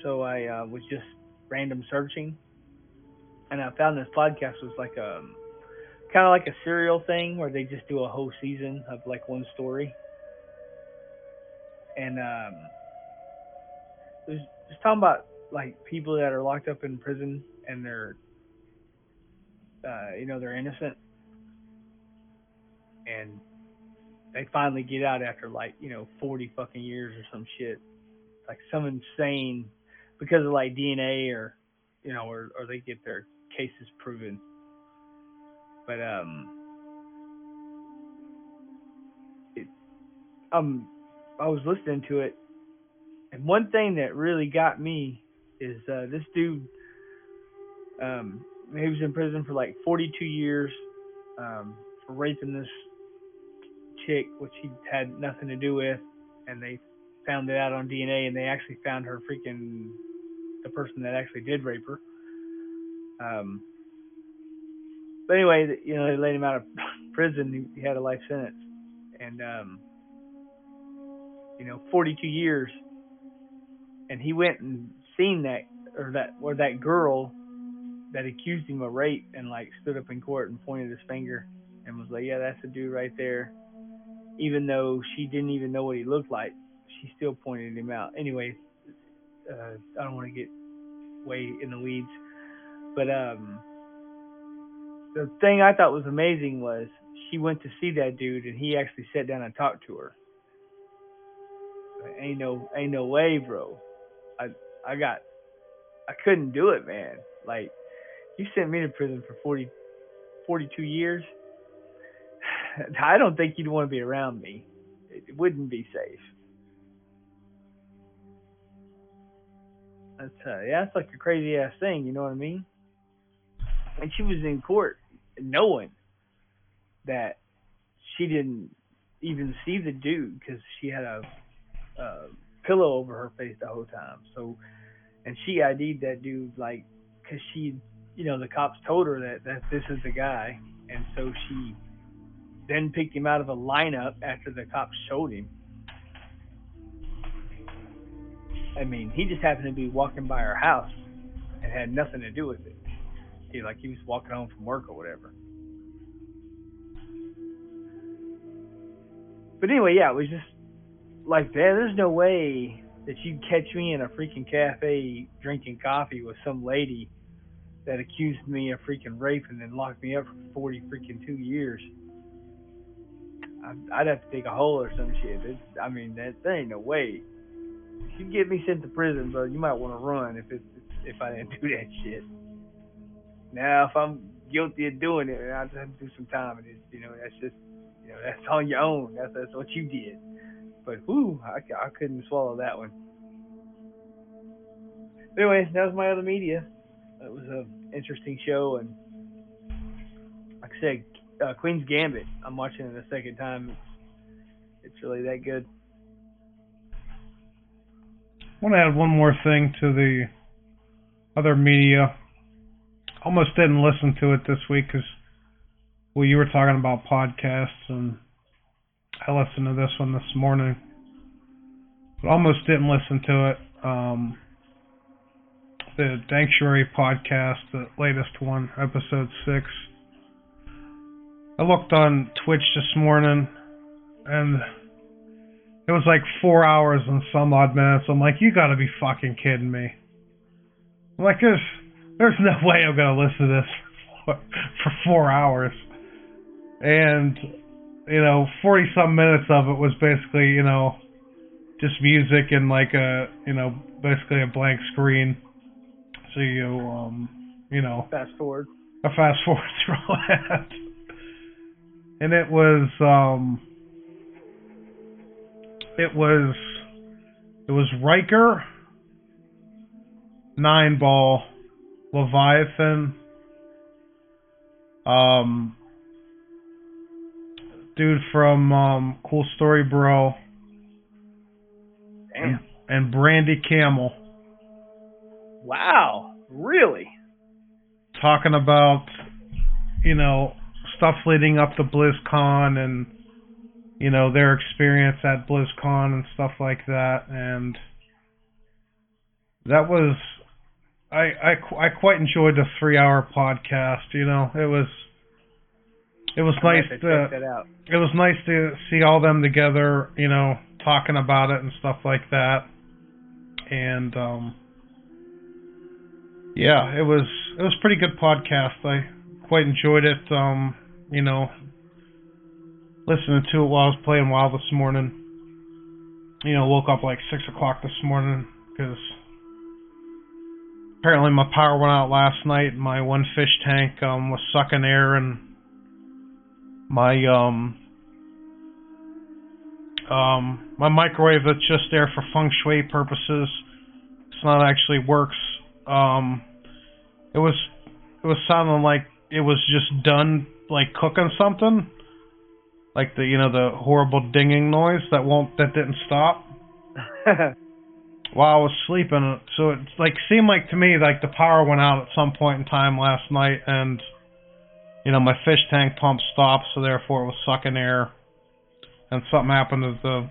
so I uh, was just random searching, and I found this podcast was like a kind of like a serial thing where they just do a whole season of like one story, and um, it was just talking about like people that are locked up in prison and they're uh, you know they're innocent. And they finally get out after like you know 40 fucking years or some shit. Like some insane because of like dna or you know or, or they get their cases proven. But um it, um i was listening to it. And one thing that really got me is uh this dude um he was in prison for like 42 years um for raping this chick, which he had nothing to do with, and they found it out on DNA, and they actually found her freaking the person that actually did rape her. Um, but anyway, you know, they let him out of prison. He, he had a life sentence, and um, you know, 42 years, and he went and seen that or that or that girl that accused him of rape and like stood up in court and pointed his finger and was like, "Yeah, that's the dude right there." even though she didn't even know what he looked like, she still pointed him out. Anyway, uh, I don't want to get way in the weeds, but um, the thing I thought was amazing was she went to see that dude, and he actually sat down and talked to her. Ain't no, ain't no way, bro. I, I got, I couldn't do it, man. Like, you sent me to prison for 40, 42 years. I don't think you'd want to be around me. It wouldn't be safe. That's uh, yeah, that's like a crazy ass thing. You know what I mean? And she was in court knowing that she didn't even see the dude because she had a, a pillow over her face the whole time. So, and she ID'd that dude like because she, you know, the cops told her that that this is the guy, and so she then picked him out of a lineup after the cops showed him. I mean, he just happened to be walking by her house and had nothing to do with it. He like he was walking home from work or whatever. But anyway, yeah, it was just like that. There's no way that you'd catch me in a freaking cafe drinking coffee with some lady that accused me of freaking rape and then locked me up for 40 freaking two years. I'd have to dig a hole or some shit. It's, I mean, that there ain't no way. If you get me sent to prison, bro, you might want to run if it's if I didn't do that shit. Now, if I'm guilty of doing it, I just have to do some time, and it's you know that's just you know that's on your own. That's that's what you did. But whoo, I, I couldn't swallow that one. Anyway, that was my other media. It was an interesting show, and like I said, uh, Queen's Gambit. I'm watching it a second time. It's it's really that good. I want to add one more thing to the other media. Almost didn't listen to it this week because well, you were talking about podcasts, and I listened to this one this morning, but almost didn't listen to it. Um, the Danctuary podcast, the latest one, episode six. I looked on Twitch this morning, and it was like four hours and some odd minutes. I'm like, you got to be fucking kidding me. I'm like, there's there's no way I'm gonna listen to this for, for four hours. And you know, forty some minutes of it was basically, you know, just music and like a, you know, basically a blank screen. So you, um, you know, Fast forward. a fast forward through all that. And it was um it was it was Riker, Nine Ball, Leviathan, um dude from um Cool Story Bro Damn. and Brandy Camel Wow. Really? talking about you know stuff leading up to BlizzCon and you know their experience at BlizzCon and stuff like that and that was I I I quite enjoyed the 3 hour podcast you know it was it was I'm nice to it was nice to see all them together, you know, talking about it and stuff like that. And um yeah, it was it was pretty good podcast. I quite enjoyed it. Um, you know, listening to it while I was playing WoW this morning. You know, woke up like six o'clock this morning because apparently my power went out last night. My one fish tank um was sucking air and my um um my microwave that's just there for feng shui purposes it's not actually works um it was it was sounding like it was just done like cooking something like the you know the horrible dinging noise that won't that didn't stop while I was sleeping so it like seemed like to me like the power went out at some point in time last night and you know, my fish tank pump stopped, so therefore it was sucking air. And something happened to the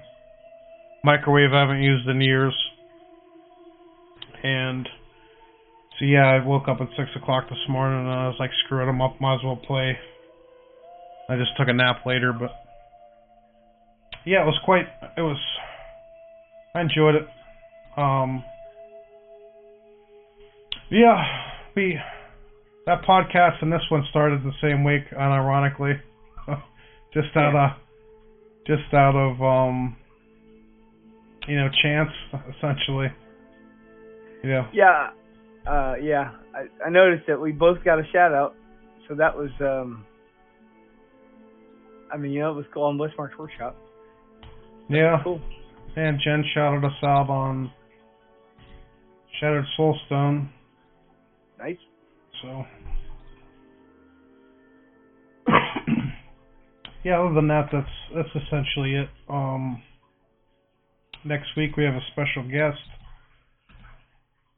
microwave I haven't used in years. And so yeah, I woke up at six o'clock this morning and I was like, screw it, I'm up, might as well play. I just took a nap later, but yeah, it was quite, it was, I enjoyed it. Um, yeah, we that podcast and this one started the same week, unironically. just out of just out of um you know, chance essentially. Yeah. yeah. Uh, yeah. I, I noticed that we both got a shout out, so that was um. I mean, you know, it was cool on Blissmark's workshop. Yeah. Cool. And Jen shouted us out on Shattered Soulstone. Nice. So. yeah, other than that, that's that's essentially it. Um, next week we have a special guest.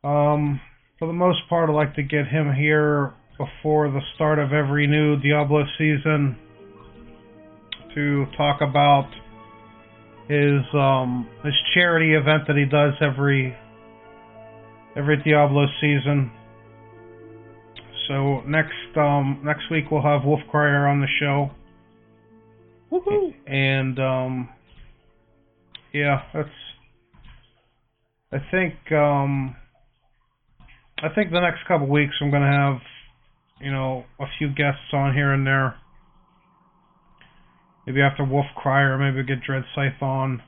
Um, for the most part, I like to get him here before the start of every new Diablo season to talk about his um his charity event that he does every every Diablo season. So next um next week we'll have Wolf Crier on the show. Woohoo! And um yeah, that's I think um I think the next couple weeks I'm gonna have, you know, a few guests on here and there. Maybe after Wolf Crier, maybe get Dread Scythe on.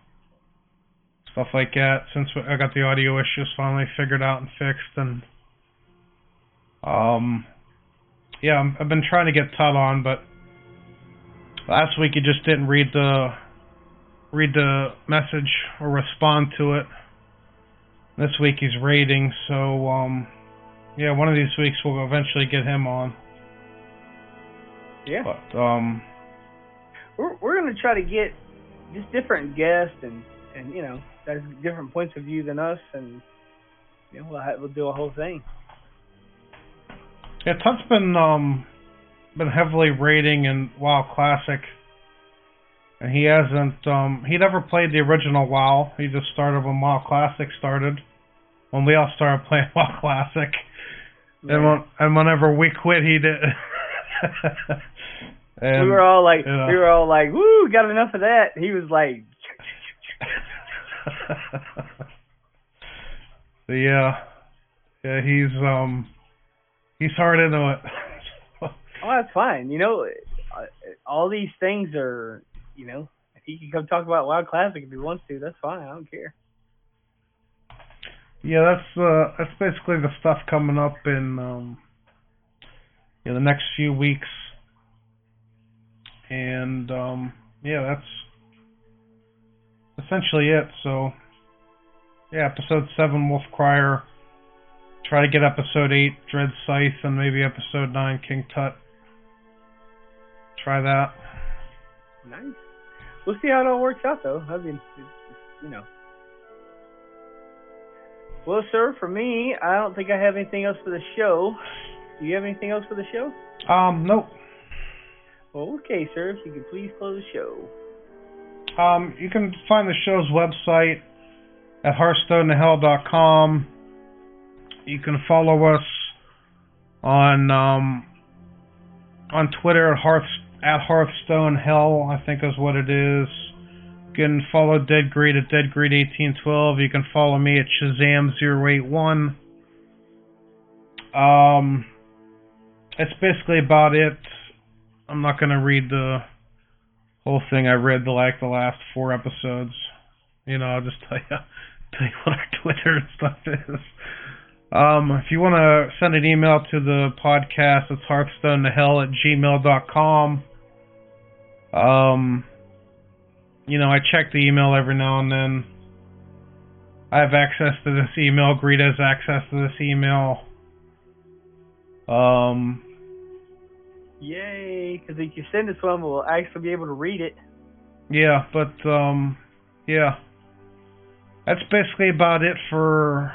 Stuff like that. Since I got the audio issues finally figured out and fixed, and um, yeah, I've been trying to get Tut on, but last week he just didn't read the read the message or respond to it. This week he's raiding, so um, yeah, one of these weeks we'll eventually get him on. Yeah. But um, We're we're gonna try to get just different guests and and you know that has different points of view than us and you know we'll we'll do a whole thing. Yeah, Tut's been um been heavily rating in WoW Classic, and he hasn't um he never played the original WoW. He just started when WoW Classic started. When we all started playing WoW Classic, and when, and whenever we quit, he did. and we were all like yeah. we were all like woo got enough of that. He was like yeah, yeah, he's um he's hard into it. oh that's fine. You know uh, all these things are you know if he can come talk about WoW Classic if he wants to that's fine. I don't care. Yeah, that's uh that's basically the stuff coming up in um the next few weeks. And um yeah, that's essentially it. So yeah, episode seven Wolf Crier. Try to get episode eight Dread Scythe and maybe episode nine King Tut. Try that. Nice. We'll see how it all works out though. I mean you know. Well, sir, for me, I don't think I have anything else for the show. Do you have anything else for the show? Um, nope. Well, okay, sir. If you could please close the show. Um, you can find the show's website at hearthstonetohell.com. You can follow us on um, on Twitter at Hearth at Hearthstone Hell, I think is what it is. Can follow Dead Greed at DeadGreed1812. You can follow me at Shazam081. Um, that's basically about it. I'm not gonna read the whole thing. I read the like the last four episodes. You know, I'll just tell you tell you what our Twitter and stuff is. Um, if you want to send an email to the podcast, it's hearthstone to hell at gmail.com. Um, you know, I check the email every now and then. I have access to this email. Greed has access to this email. Um, Yay! Because if you send us one, we'll actually be able to read it. Yeah, but um, yeah, that's basically about it for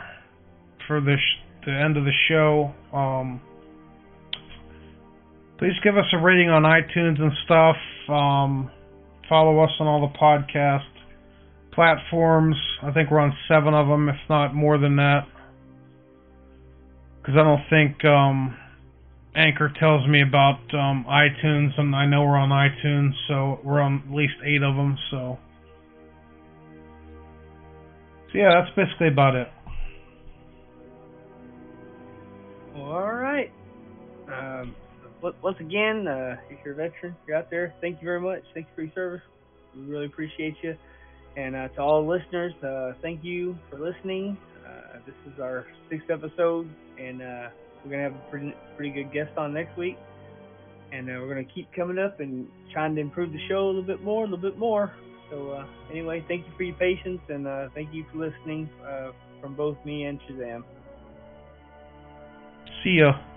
for the sh- the end of the show. Um, please give us a rating on iTunes and stuff. Um, follow us on all the podcast platforms. I think we're on seven of them, if not more than that. Because I don't think um, Anchor tells me about um, iTunes, and I know we're on iTunes, so we're on at least eight of them. So, so yeah, that's basically about it. All right. Um, once again, uh, if you're a veteran, you're out there. Thank you very much. Thank you for your service. We really appreciate you. And uh, to all listeners, uh, thank you for listening. Uh, this is our sixth episode, and uh, we're gonna have a pretty pretty good guest on next week. And uh, we're gonna keep coming up and trying to improve the show a little bit more, a little bit more. So anyway, thank you for your patience, and thank you for listening from both me and Shazam. See ya.